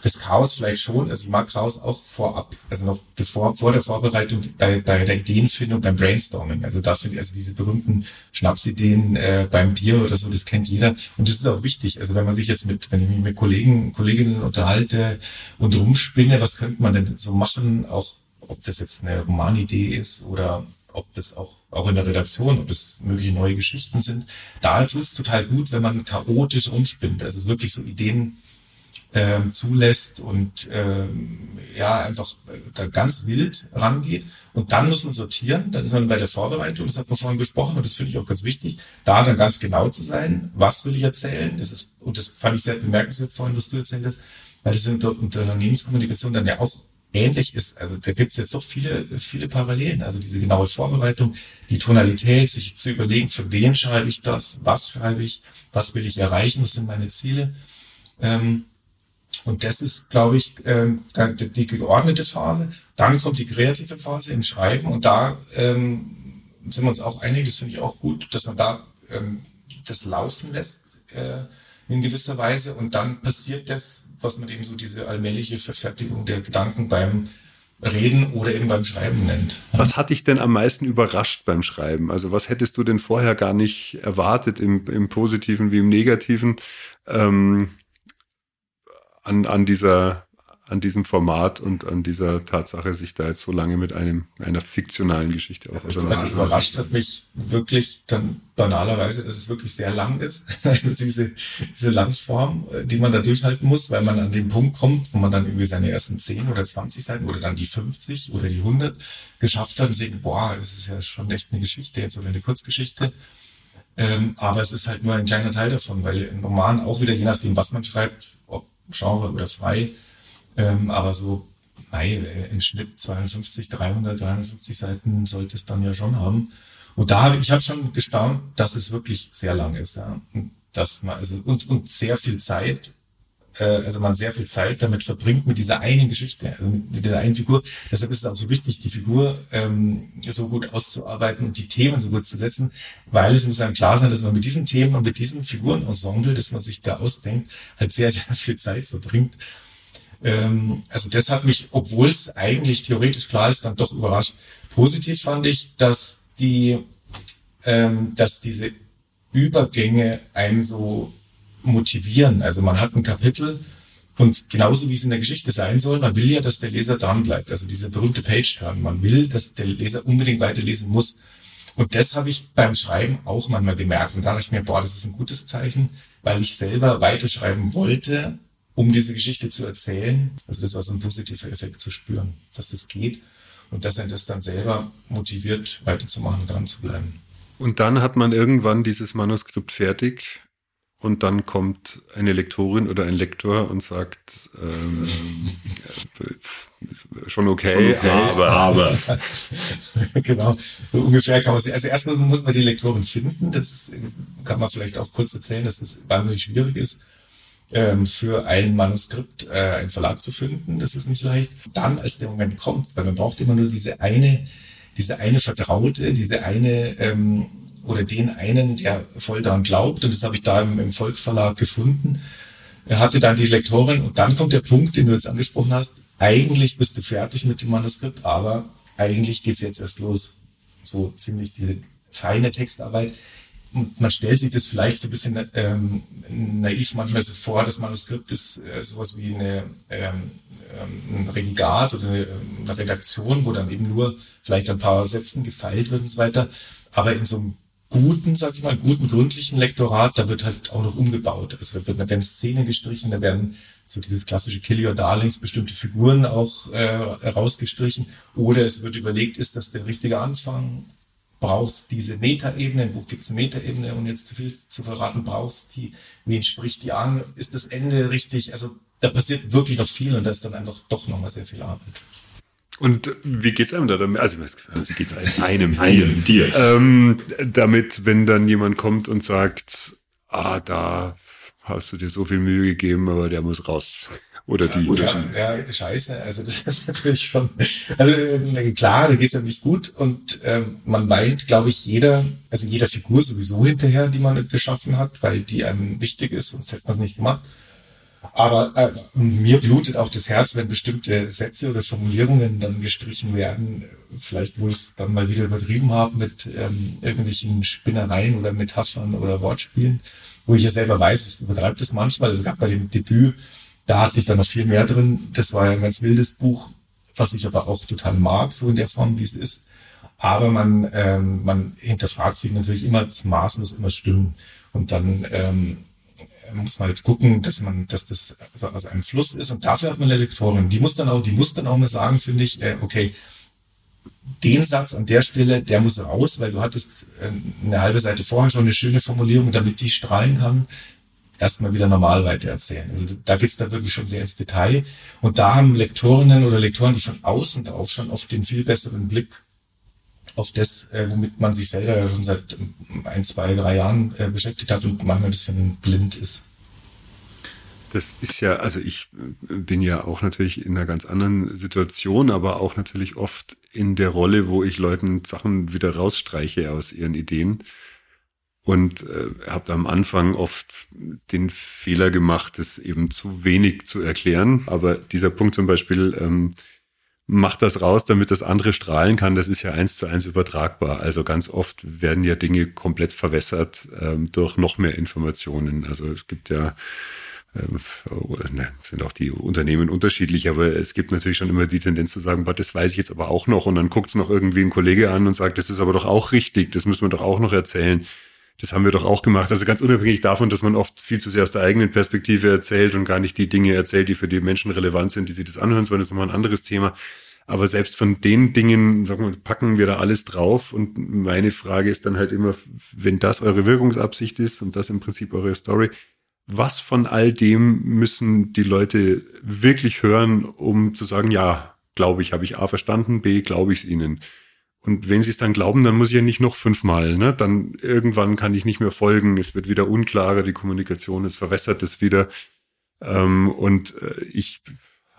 das Chaos vielleicht schon, also ich mag Chaos auch vorab, also noch bevor, vor der Vorbereitung, bei, bei der Ideenfindung, beim Brainstorming. Also da finde ich, also diese berühmten Schnapsideen äh, beim Bier oder so, das kennt jeder. Und das ist auch wichtig. Also wenn man sich jetzt mit, wenn ich mich mit Kollegen, Kolleginnen unterhalte und rumspinne, was könnte man denn so machen, auch ob das jetzt eine Romanidee ist oder ob das auch, auch in der Redaktion, ob es mögliche neue Geschichten sind. Da tut es total gut, wenn man chaotisch rumspinnt. Also wirklich so Ideen ähm, zulässt und ähm, ja einfach da ganz wild rangeht. Und dann muss man sortieren, dann ist man bei der Vorbereitung, das hat man vorhin besprochen und das finde ich auch ganz wichtig, da dann ganz genau zu sein, was will ich erzählen, das ist, und das fand ich sehr bemerkenswert vorhin, was du erzählt hast, weil das in der Unternehmenskommunikation dann ja auch ähnlich ist. Also da gibt es jetzt so viele, viele Parallelen. Also diese genaue Vorbereitung, die Tonalität, sich zu überlegen, für wen schreibe ich das, was schreibe ich, was will ich erreichen, was sind meine Ziele Ähm, und das ist, glaube ich, ähm, die geordnete Phase. Dann kommt die kreative Phase im Schreiben und da ähm, sind wir uns auch einig, das finde ich auch gut, dass man da ähm, das laufen lässt äh, in gewisser Weise und dann passiert das, was man eben so diese allmähliche Verfertigung der Gedanken beim Reden oder eben beim Schreiben nennt. Was hat dich denn am meisten überrascht beim Schreiben? Also was hättest du denn vorher gar nicht erwartet im, im Positiven wie im Negativen ähm, an, an dieser an diesem Format und an dieser Tatsache, sich da jetzt so lange mit einem einer fiktionalen Geschichte auseinanderzusetzen. Also überrascht hat mich wirklich dann banalerweise, dass es wirklich sehr lang ist. Also diese, diese Langform, die man da durchhalten muss, weil man an den Punkt kommt, wo man dann irgendwie seine ersten 10 oder 20 Seiten oder dann die 50 oder die 100 geschafft hat und denkt, boah, das ist ja schon echt eine Geschichte jetzt oder eine Kurzgeschichte. Ähm, aber es ist halt nur ein kleiner Teil davon, weil im Roman auch wieder, je nachdem, was man schreibt, Genre oder frei, ähm, aber so nein, äh, im Schnitt 250, 300, 350 Seiten sollte es dann ja schon haben. Und da habe ich habe schon gestaunt, dass es wirklich sehr lang ist, ja. Und dass man also und und sehr viel Zeit äh, also man sehr viel Zeit damit verbringt mit dieser einen Geschichte, also mit, dieser einen Figur. Deshalb ist es auch so wichtig, die Figur ähm, so gut auszuarbeiten und die Themen so gut zu setzen, weil es muss einem klar sein, dass man mit diesen Themen und mit diesem Figurenensemble, das man sich da ausdenkt, halt sehr, sehr viel Zeit verbringt. Ähm, also das hat mich, obwohl es eigentlich theoretisch klar ist, dann doch überrascht. Positiv fand ich, dass die, ähm, dass diese Übergänge einem so motivieren. Also man hat ein Kapitel und genauso wie es in der Geschichte sein soll, man will ja, dass der Leser dran bleibt. Also diese berühmte Page-Turn. Man will, dass der Leser unbedingt weiterlesen muss. Und das habe ich beim Schreiben auch manchmal gemerkt. Und da dachte ich mir, boah, das ist ein gutes Zeichen, weil ich selber weiterschreiben wollte, um diese Geschichte zu erzählen. Also das war so ein positiver Effekt zu spüren, dass das geht. Und dass er das dann selber motiviert, weiterzumachen und dran zu bleiben. Und dann hat man irgendwann dieses Manuskript fertig und dann kommt eine Lektorin oder ein Lektor und sagt, ähm, schon, okay, schon okay, aber, aber. genau, so ungefähr kann man sie. Also erstmal muss man die Lektorin finden. Das ist, kann man vielleicht auch kurz erzählen, dass es wahnsinnig schwierig ist, ähm, für ein Manuskript äh, einen Verlag zu finden. Das ist nicht leicht. Dann, als der Moment kommt, weil man braucht immer nur diese eine, diese eine Vertraute, diese eine ähm, oder den einen, der voll daran glaubt. Und das habe ich da im, im Volksverlag gefunden. Er hatte dann die Lektorin und dann kommt der Punkt, den du jetzt angesprochen hast. Eigentlich bist du fertig mit dem Manuskript, aber eigentlich geht's jetzt erst los. So ziemlich diese feine Textarbeit. Und man stellt sich das vielleicht so ein bisschen ähm, naiv manchmal so vor, das Manuskript ist äh, sowas wie eine, ähm, ähm ein Redigat oder eine, eine Redaktion, wo dann eben nur vielleicht ein paar Sätzen gefeilt wird und so weiter. Aber in so einem guten, sag ich mal, guten gründlichen Lektorat, da wird halt auch noch umgebaut. Also da werden Szenen gestrichen, da werden so dieses klassische Kill Your Darlings, bestimmte Figuren auch äh, rausgestrichen. Oder es wird überlegt, ist das der richtige Anfang? Braucht es diese Metaebene? Im Buch gibt es eine Metaebene, um jetzt zu viel zu verraten. Braucht es die? Wen spricht die an? Ist das Ende richtig? Also da passiert wirklich noch viel und da ist dann einfach doch nochmal sehr viel Arbeit. Und wie geht's einem da damit? Also es geht's einem, einem dir. Ähm, damit, wenn dann jemand kommt und sagt, ah, da hast du dir so viel Mühe gegeben, aber der muss raus. Oder die. Oder ja, ja, scheiße. Also das ist natürlich schon. Also äh, klar, da geht's ja nicht gut. Und ähm, man weint, glaube ich, jeder, also jeder Figur sowieso hinterher, die man geschaffen hat, weil die einem wichtig ist, sonst hätte man es nicht gemacht. Aber äh, mir blutet auch das Herz, wenn bestimmte Sätze oder Formulierungen dann gestrichen werden. Vielleicht, wo ich es dann mal wieder übertrieben habe mit ähm, irgendwelchen Spinnereien oder Metaphern oder Wortspielen, wo ich ja selber weiß, ich übertreibe das manchmal. Also gab bei dem Debüt, da hatte ich dann noch viel mehr drin. Das war ja ein ganz wildes Buch, was ich aber auch total mag, so in der Form, wie es ist. Aber man, ähm, man hinterfragt sich natürlich immer, das Maß muss immer stimmen. Und dann ähm, muss man halt gucken, dass man, dass das aus einem Fluss ist und dafür hat man Lektorin. Die muss dann auch, die muss dann auch mal sagen, finde ich, äh, okay, den Satz an der Stelle, der muss raus, weil du hattest äh, eine halbe Seite vorher schon eine schöne Formulierung, damit die strahlen kann, erstmal wieder normal weitererzählen. Also da geht's da wirklich schon sehr ins Detail. Und da haben Lektorinnen oder Lektoren, die von außen drauf schon oft den viel besseren Blick auf das, äh, womit man sich selber ja schon seit ein, zwei, drei Jahren äh, beschäftigt hat und manchmal ein bisschen blind ist. Das ist ja, also ich bin ja auch natürlich in einer ganz anderen Situation, aber auch natürlich oft in der Rolle, wo ich Leuten Sachen wieder rausstreiche aus ihren Ideen und äh, habe am Anfang oft den Fehler gemacht, es eben zu wenig zu erklären. Aber dieser Punkt zum Beispiel, ähm, macht das raus, damit das andere strahlen kann, das ist ja eins zu eins übertragbar. Also ganz oft werden ja Dinge komplett verwässert ähm, durch noch mehr Informationen. Also es gibt ja äh, ne, sind auch die Unternehmen unterschiedlich, aber es gibt natürlich schon immer die Tendenz zu sagen, das weiß ich jetzt aber auch noch und dann guckt es noch irgendwie ein Kollege an und sagt, das ist aber doch auch richtig, das müssen wir doch auch noch erzählen. Das haben wir doch auch gemacht. Also ganz unabhängig davon, dass man oft viel zu sehr aus der eigenen Perspektive erzählt und gar nicht die Dinge erzählt, die für die Menschen relevant sind, die sie das anhören sollen, das ist nochmal ein anderes Thema. Aber selbst von den Dingen, sagen wir, packen wir da alles drauf. Und meine Frage ist dann halt immer, wenn das eure Wirkungsabsicht ist und das im Prinzip eure Story, was von all dem müssen die Leute wirklich hören, um zu sagen, ja, glaube ich, habe ich A verstanden, B, glaube ich es ihnen. Und wenn sie es dann glauben, dann muss ich ja nicht noch fünfmal, ne? Dann irgendwann kann ich nicht mehr folgen, es wird wieder unklarer, die Kommunikation ist verwässert es wieder. Ähm, und äh, ich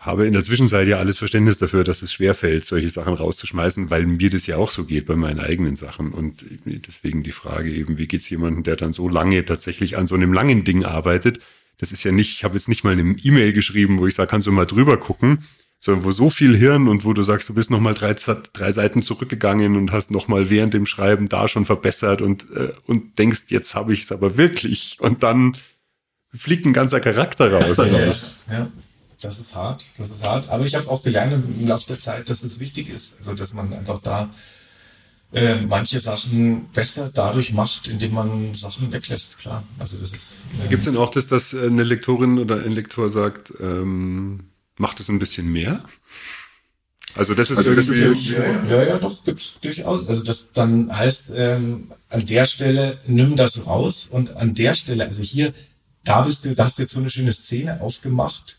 habe in der Zwischenzeit ja alles Verständnis dafür, dass es schwerfällt, solche Sachen rauszuschmeißen, weil mir das ja auch so geht bei meinen eigenen Sachen. Und deswegen die Frage eben, wie geht's jemandem, der dann so lange tatsächlich an so einem langen Ding arbeitet? Das ist ja nicht, ich habe jetzt nicht mal eine E-Mail geschrieben, wo ich sage, kannst du mal drüber gucken, sondern wo so viel Hirn und wo du sagst, du bist noch mal drei, drei Seiten zurückgegangen und hast noch mal während dem Schreiben da schon verbessert und, äh, und denkst, jetzt habe ich es aber wirklich. Und dann fliegt ein ganzer Charakter raus. Ja, ja das ist hart, das ist hart. Aber ich habe auch gelernt im Laufe der Zeit, dass es wichtig ist. Also dass man einfach da äh, manche Sachen besser dadurch macht, indem man Sachen weglässt, klar. Also das ist. Äh, Gibt es denn auch das, dass eine Lektorin oder ein Lektor sagt, ähm, macht es ein bisschen mehr? Also das ist also. Das ist jetzt, ja, ja, doch, gibt's durchaus. Also das dann heißt, ähm, an der Stelle nimm das raus und an der Stelle, also hier, da bist du, da hast du jetzt so eine schöne Szene aufgemacht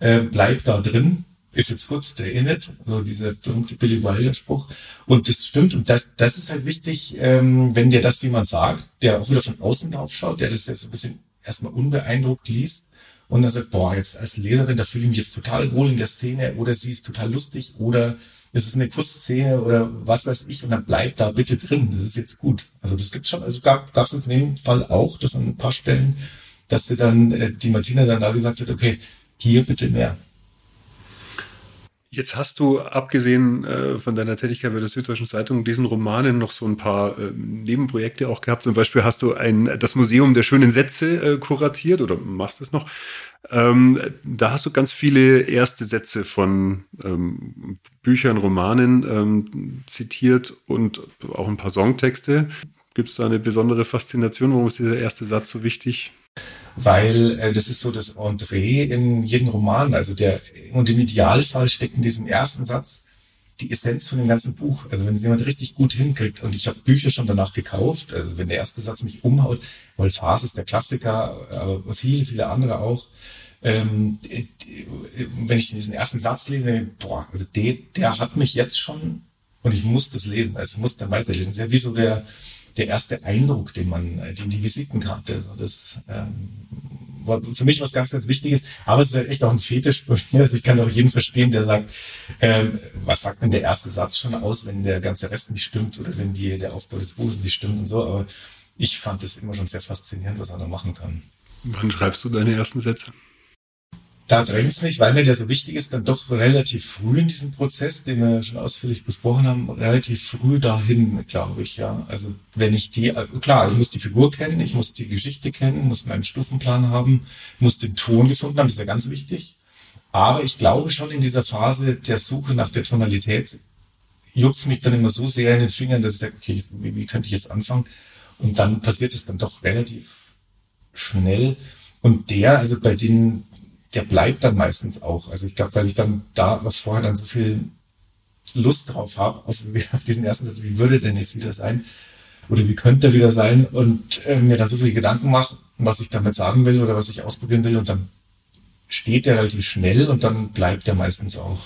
äh, bleib da drin. If it's good, stay in it. So dieser berühmte Billy Wilder Spruch. Und das stimmt. Und das, das ist halt wichtig, ähm, wenn dir das jemand sagt, der auch wieder von außen drauf schaut, der das jetzt so ein bisschen erstmal unbeeindruckt liest und dann sagt, boah, jetzt als Leserin, da fühle ich mich jetzt total wohl in der Szene oder sie ist total lustig oder es ist eine Kussszene oder was weiß ich und dann bleibt da bitte drin. Das ist jetzt gut. Also das gibt's schon. Also gab es in dem Fall auch, dass an ein paar Stellen, dass sie dann äh, die Martina dann da gesagt hat, okay, hier bitte mehr. Jetzt hast du, abgesehen äh, von deiner Tätigkeit bei der Süddeutschen Zeitung, diesen Romanen noch so ein paar äh, Nebenprojekte auch gehabt. Zum Beispiel hast du ein, das Museum der schönen Sätze äh, kuratiert oder machst es noch. Ähm, da hast du ganz viele erste Sätze von ähm, Büchern, Romanen ähm, zitiert und auch ein paar Songtexte. Gibt es da eine besondere Faszination? Warum ist dieser erste Satz so wichtig? Weil äh, das ist so das Entree in jedem Roman. Also der, und im Idealfall steckt in diesem ersten Satz die Essenz von dem ganzen Buch. Also wenn es jemand richtig gut hinkriegt und ich habe Bücher schon danach gekauft, also wenn der erste Satz mich umhaut, Wolfas ist der Klassiker, aber viele, viele andere auch. Ähm, wenn ich diesen ersten Satz lese, boah, also der, der hat mich jetzt schon und ich muss das lesen, also ich muss dann weiterlesen. Das ist ja wie so der, der erste Eindruck, den man, äh, den die Visitenkarte, also das ähm, war für mich was ganz, ganz Wichtiges. Aber es ist halt echt auch ein Fetisch bei mir. Also ich kann auch jeden verstehen, der sagt, ähm, was sagt denn der erste Satz schon aus, wenn der ganze Rest nicht stimmt oder wenn die, der Aufbau des Buches nicht stimmt und so. Aber ich fand es immer schon sehr faszinierend, was er da machen kann. Wann schreibst du deine ersten Sätze? Da drängt es mich, weil mir der so wichtig ist, dann doch relativ früh in diesem Prozess, den wir schon ausführlich besprochen haben, relativ früh dahin, glaube ich, ja. Also wenn ich die, klar, ich muss die Figur kennen, ich muss die Geschichte kennen, muss meinen Stufenplan haben, muss den Ton gefunden haben, das ist ja ganz wichtig. Aber ich glaube schon in dieser Phase der Suche nach der Tonalität juckt es mich dann immer so sehr in den Fingern, dass ich sage, okay, wie, wie könnte ich jetzt anfangen? Und dann passiert es dann doch relativ schnell. Und der, also bei den der bleibt dann meistens auch. Also ich glaube, weil ich dann da vorher dann so viel Lust drauf habe, auf, auf, diesen ersten Satz, wie würde denn jetzt wieder sein? Oder wie könnte er wieder sein? Und äh, mir dann so viele Gedanken mache, was ich damit sagen will oder was ich ausprobieren will. Und dann steht der relativ schnell und dann bleibt er meistens auch.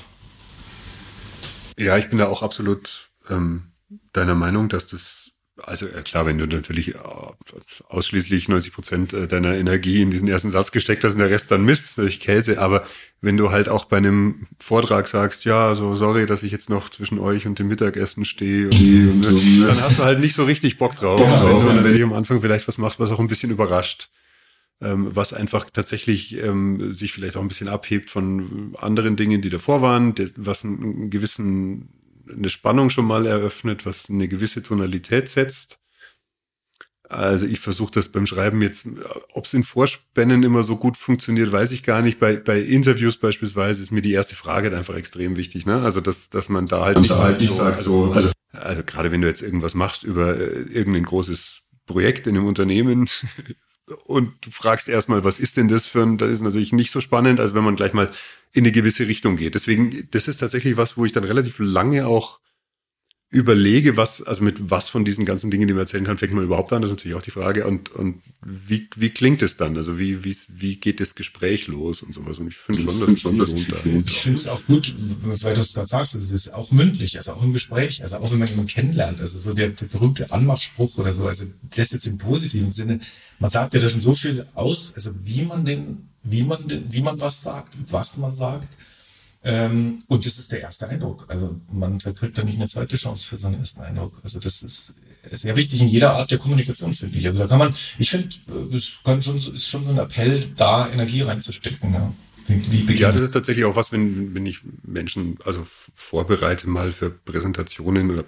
Ja, ich bin da auch absolut ähm, deiner Meinung, dass das Also klar, wenn du natürlich ausschließlich 90 Prozent deiner Energie in diesen ersten Satz gesteckt hast und der Rest dann Mist durch Käse, aber wenn du halt auch bei einem Vortrag sagst, ja, so sorry, dass ich jetzt noch zwischen euch und dem Mittagessen stehe, und, dann hast du halt nicht so richtig Bock drauf. Genau. Wenn du natürlich am Anfang vielleicht was machst, was auch ein bisschen überrascht ähm, was einfach tatsächlich ähm, sich vielleicht auch ein bisschen abhebt von anderen Dingen, die davor waren, was einen gewissen, eine Spannung schon mal eröffnet, was eine gewisse Tonalität setzt. Also ich versuche das beim Schreiben jetzt, ob es in Vorspännen immer so gut funktioniert, weiß ich gar nicht. Bei, bei Interviews beispielsweise ist mir die erste Frage einfach extrem wichtig, ne? Also dass, dass man da halt nicht, halt nicht sagt so, also, also gerade wenn du jetzt irgendwas machst über äh, irgendein großes Projekt in einem Unternehmen, und du fragst erstmal, was ist denn das für ein, das ist natürlich nicht so spannend, als wenn man gleich mal in eine gewisse Richtung geht. Deswegen, das ist tatsächlich was, wo ich dann relativ lange auch überlege, was, also mit was von diesen ganzen Dingen, die man erzählen kann, fängt man überhaupt an? Das ist natürlich auch die Frage. Und, und wie, wie klingt es dann? Also wie, wie, wie geht das Gespräch los und sowas? Und ich finde schon, dass schon, das Ich finde es auch gut, weil du es gerade sagst, also das ist auch mündlich, also auch im Gespräch, also auch wenn man jemanden kennenlernt, also so der, der berühmte Anmachspruch oder so, also das jetzt im positiven Sinne, man sagt ja da schon so viel aus, also wie man den, wie man den, wie man was sagt, was man sagt. Ähm, und das ist der erste Eindruck. Also man verkriegt da nicht eine zweite Chance für so einen ersten Eindruck. Also das ist sehr wichtig in jeder Art der Kommunikation, finde ich. Also da kann man, ich finde, es kann schon, ist schon so ein Appell, da Energie reinzustecken. Ja. Ja, das ist tatsächlich auch was, wenn, wenn ich Menschen also vorbereite mal für Präsentationen oder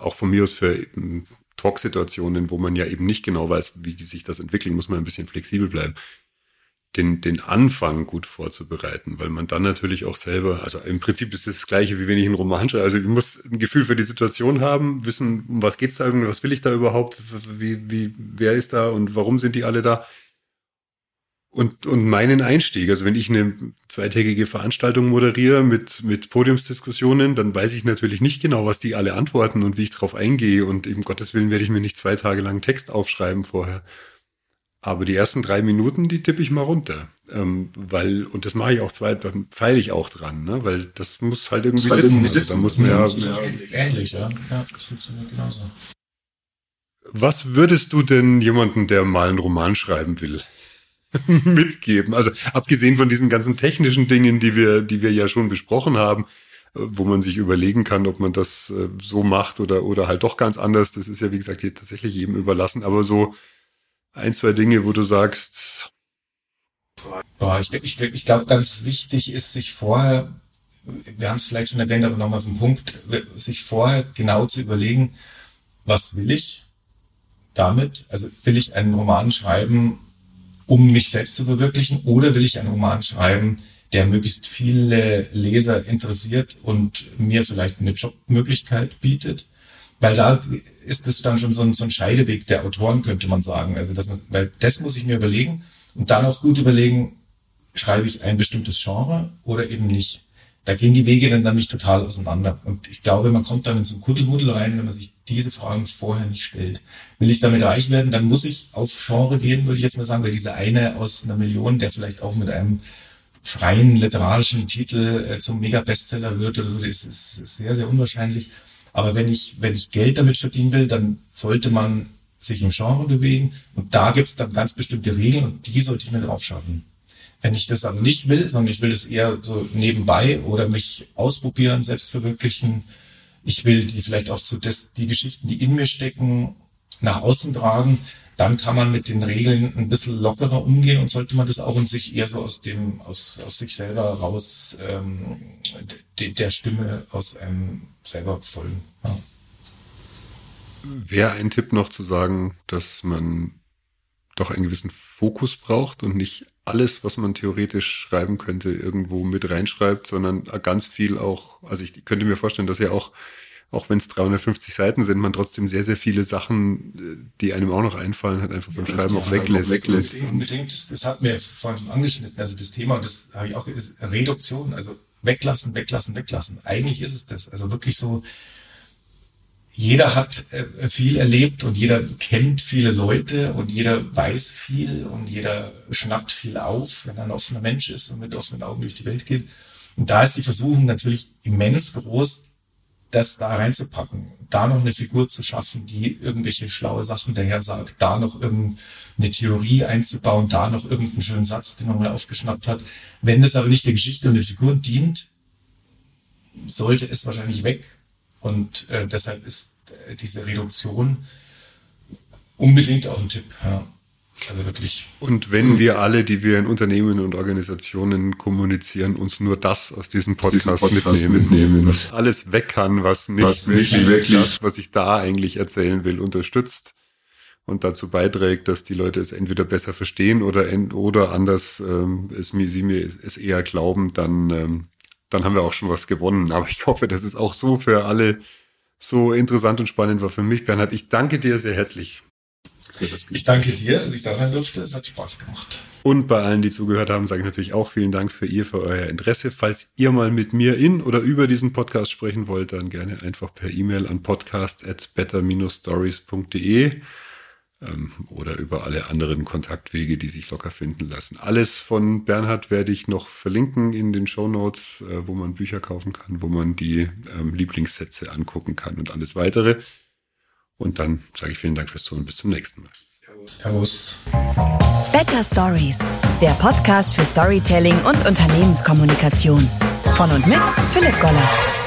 auch von mir aus für Talksituationen, wo man ja eben nicht genau weiß, wie sich das entwickelt, muss man ein bisschen flexibel bleiben den, den Anfang gut vorzubereiten, weil man dann natürlich auch selber, also im Prinzip ist es das gleiche, wie wenn ich einen Roman schreibe. Also ich muss ein Gefühl für die Situation haben, wissen, um was geht's da, was will ich da überhaupt, wie, wie, wer ist da und warum sind die alle da? Und, und meinen Einstieg, also wenn ich eine zweitägige Veranstaltung moderiere mit, mit Podiumsdiskussionen, dann weiß ich natürlich nicht genau, was die alle antworten und wie ich darauf eingehe. Und eben Gottes Willen werde ich mir nicht zwei Tage lang Text aufschreiben vorher. Aber die ersten drei Minuten, die tippe ich mal runter. Ähm, weil, und das mache ich auch zwei, dann feile ich auch dran, ne? Weil das muss halt irgendwie halt sitzen. Irgendwie sitzen. Also, da muss man ja, ja, ähnlich, ja. Ja, das funktioniert genauso. Was würdest du denn jemanden, der mal einen Roman schreiben will, mitgeben? Also abgesehen von diesen ganzen technischen Dingen, die wir, die wir ja schon besprochen haben, äh, wo man sich überlegen kann, ob man das äh, so macht oder, oder halt doch ganz anders. Das ist ja, wie gesagt, hier tatsächlich jedem überlassen. Aber so ein, zwei Dinge, wo du sagst? Boah, ich, ich, ich glaube, ganz wichtig ist, sich vorher, wir haben es vielleicht schon erwähnt, aber nochmal auf den Punkt, sich vorher genau zu überlegen, was will ich damit? Also will ich einen Roman schreiben, um mich selbst zu verwirklichen, oder will ich einen Roman schreiben, der möglichst viele Leser interessiert und mir vielleicht eine Jobmöglichkeit bietet? Weil da ist es dann schon so ein, so ein Scheideweg der Autoren, könnte man sagen. Also man, weil das muss ich mir überlegen und dann auch gut überlegen, schreibe ich ein bestimmtes Genre oder eben nicht. Da gehen die Wege dann nämlich total auseinander. Und ich glaube, man kommt dann in so ein Kuddelmuddel rein, wenn man sich diese Fragen vorher nicht stellt. Will ich damit reich werden, dann muss ich auf Genre gehen, würde ich jetzt mal sagen, weil dieser eine aus einer Million, der vielleicht auch mit einem freien literarischen Titel äh, zum Mega-Bestseller wird oder so, das ist, ist sehr, sehr unwahrscheinlich. Aber wenn ich, wenn ich Geld damit verdienen will, dann sollte man sich im Genre bewegen. Und da gibt's dann ganz bestimmte Regeln und die sollte ich mir drauf schaffen. Wenn ich das aber nicht will, sondern ich will das eher so nebenbei oder mich ausprobieren, selbst verwirklichen, ich will die vielleicht auch zu das, die Geschichten, die in mir stecken, nach außen tragen, dann kann man mit den Regeln ein bisschen lockerer umgehen und sollte man das auch in sich eher so aus dem, aus, aus sich selber raus, ähm, de, der Stimme aus einem selber folgen. Ja. Wäre ein Tipp noch zu sagen, dass man doch einen gewissen Fokus braucht und nicht alles, was man theoretisch schreiben könnte, irgendwo mit reinschreibt, sondern ganz viel auch, also ich könnte mir vorstellen, dass ja auch auch wenn es 350 Seiten sind, man trotzdem sehr, sehr viele Sachen, die einem auch noch einfallen, hat einfach beim Schreiben auch weglässt. weglässt. Unbedingt, das, das hat mir vorhin schon angeschnitten, also das Thema, das habe ich auch, ist Reduktion, also weglassen, weglassen, weglassen. Eigentlich ist es das. Also wirklich so, jeder hat äh, viel erlebt und jeder kennt viele Leute und jeder weiß viel und jeder schnappt viel auf, wenn er ein offener Mensch ist und mit offenen Augen durch die Welt geht. Und da ist die Versuchung natürlich immens groß, das da reinzupacken, da noch eine Figur zu schaffen, die irgendwelche schlaue Sachen daher sagt, da noch irgendeine Theorie einzubauen, da noch irgendeinen schönen Satz, den man mal aufgeschnappt hat. Wenn das aber nicht der Geschichte und den Figuren dient, sollte es wahrscheinlich weg. Und äh, deshalb ist äh, diese Reduktion unbedingt auch ein Tipp. Ja. Also wirklich. Und wenn wir alle, die wir in Unternehmen und Organisationen kommunizieren, uns nur das aus diesem Podcast, Podcast mitnehmen, mitnehmen, was alles weg kann, was nicht, was nicht wirklich das, was ich da eigentlich erzählen will, unterstützt und dazu beiträgt, dass die Leute es entweder besser verstehen oder oder anders ähm, es mir sie mir es eher glauben, dann ähm, dann haben wir auch schon was gewonnen. Aber ich hoffe, dass es auch so für alle so interessant und spannend war für mich, Bernhard. Ich danke dir sehr herzlich ich danke dir, dass ich da sein durfte. Es hat Spaß gemacht. Und bei allen, die zugehört haben, sage ich natürlich auch vielen Dank für ihr, für euer Interesse. Falls ihr mal mit mir in oder über diesen Podcast sprechen wollt, dann gerne einfach per E-Mail an podcast at better-stories.de oder über alle anderen Kontaktwege, die sich locker finden lassen. Alles von Bernhard werde ich noch verlinken in den Show Notes, äh, wo man Bücher kaufen kann, wo man die ähm, Lieblingssätze angucken kann und alles weitere. Und dann sage ich vielen Dank fürs Zuhören. Bis zum nächsten Mal. Servus. Better Stories, der Podcast für Storytelling und Unternehmenskommunikation. Von und mit Philipp Goller.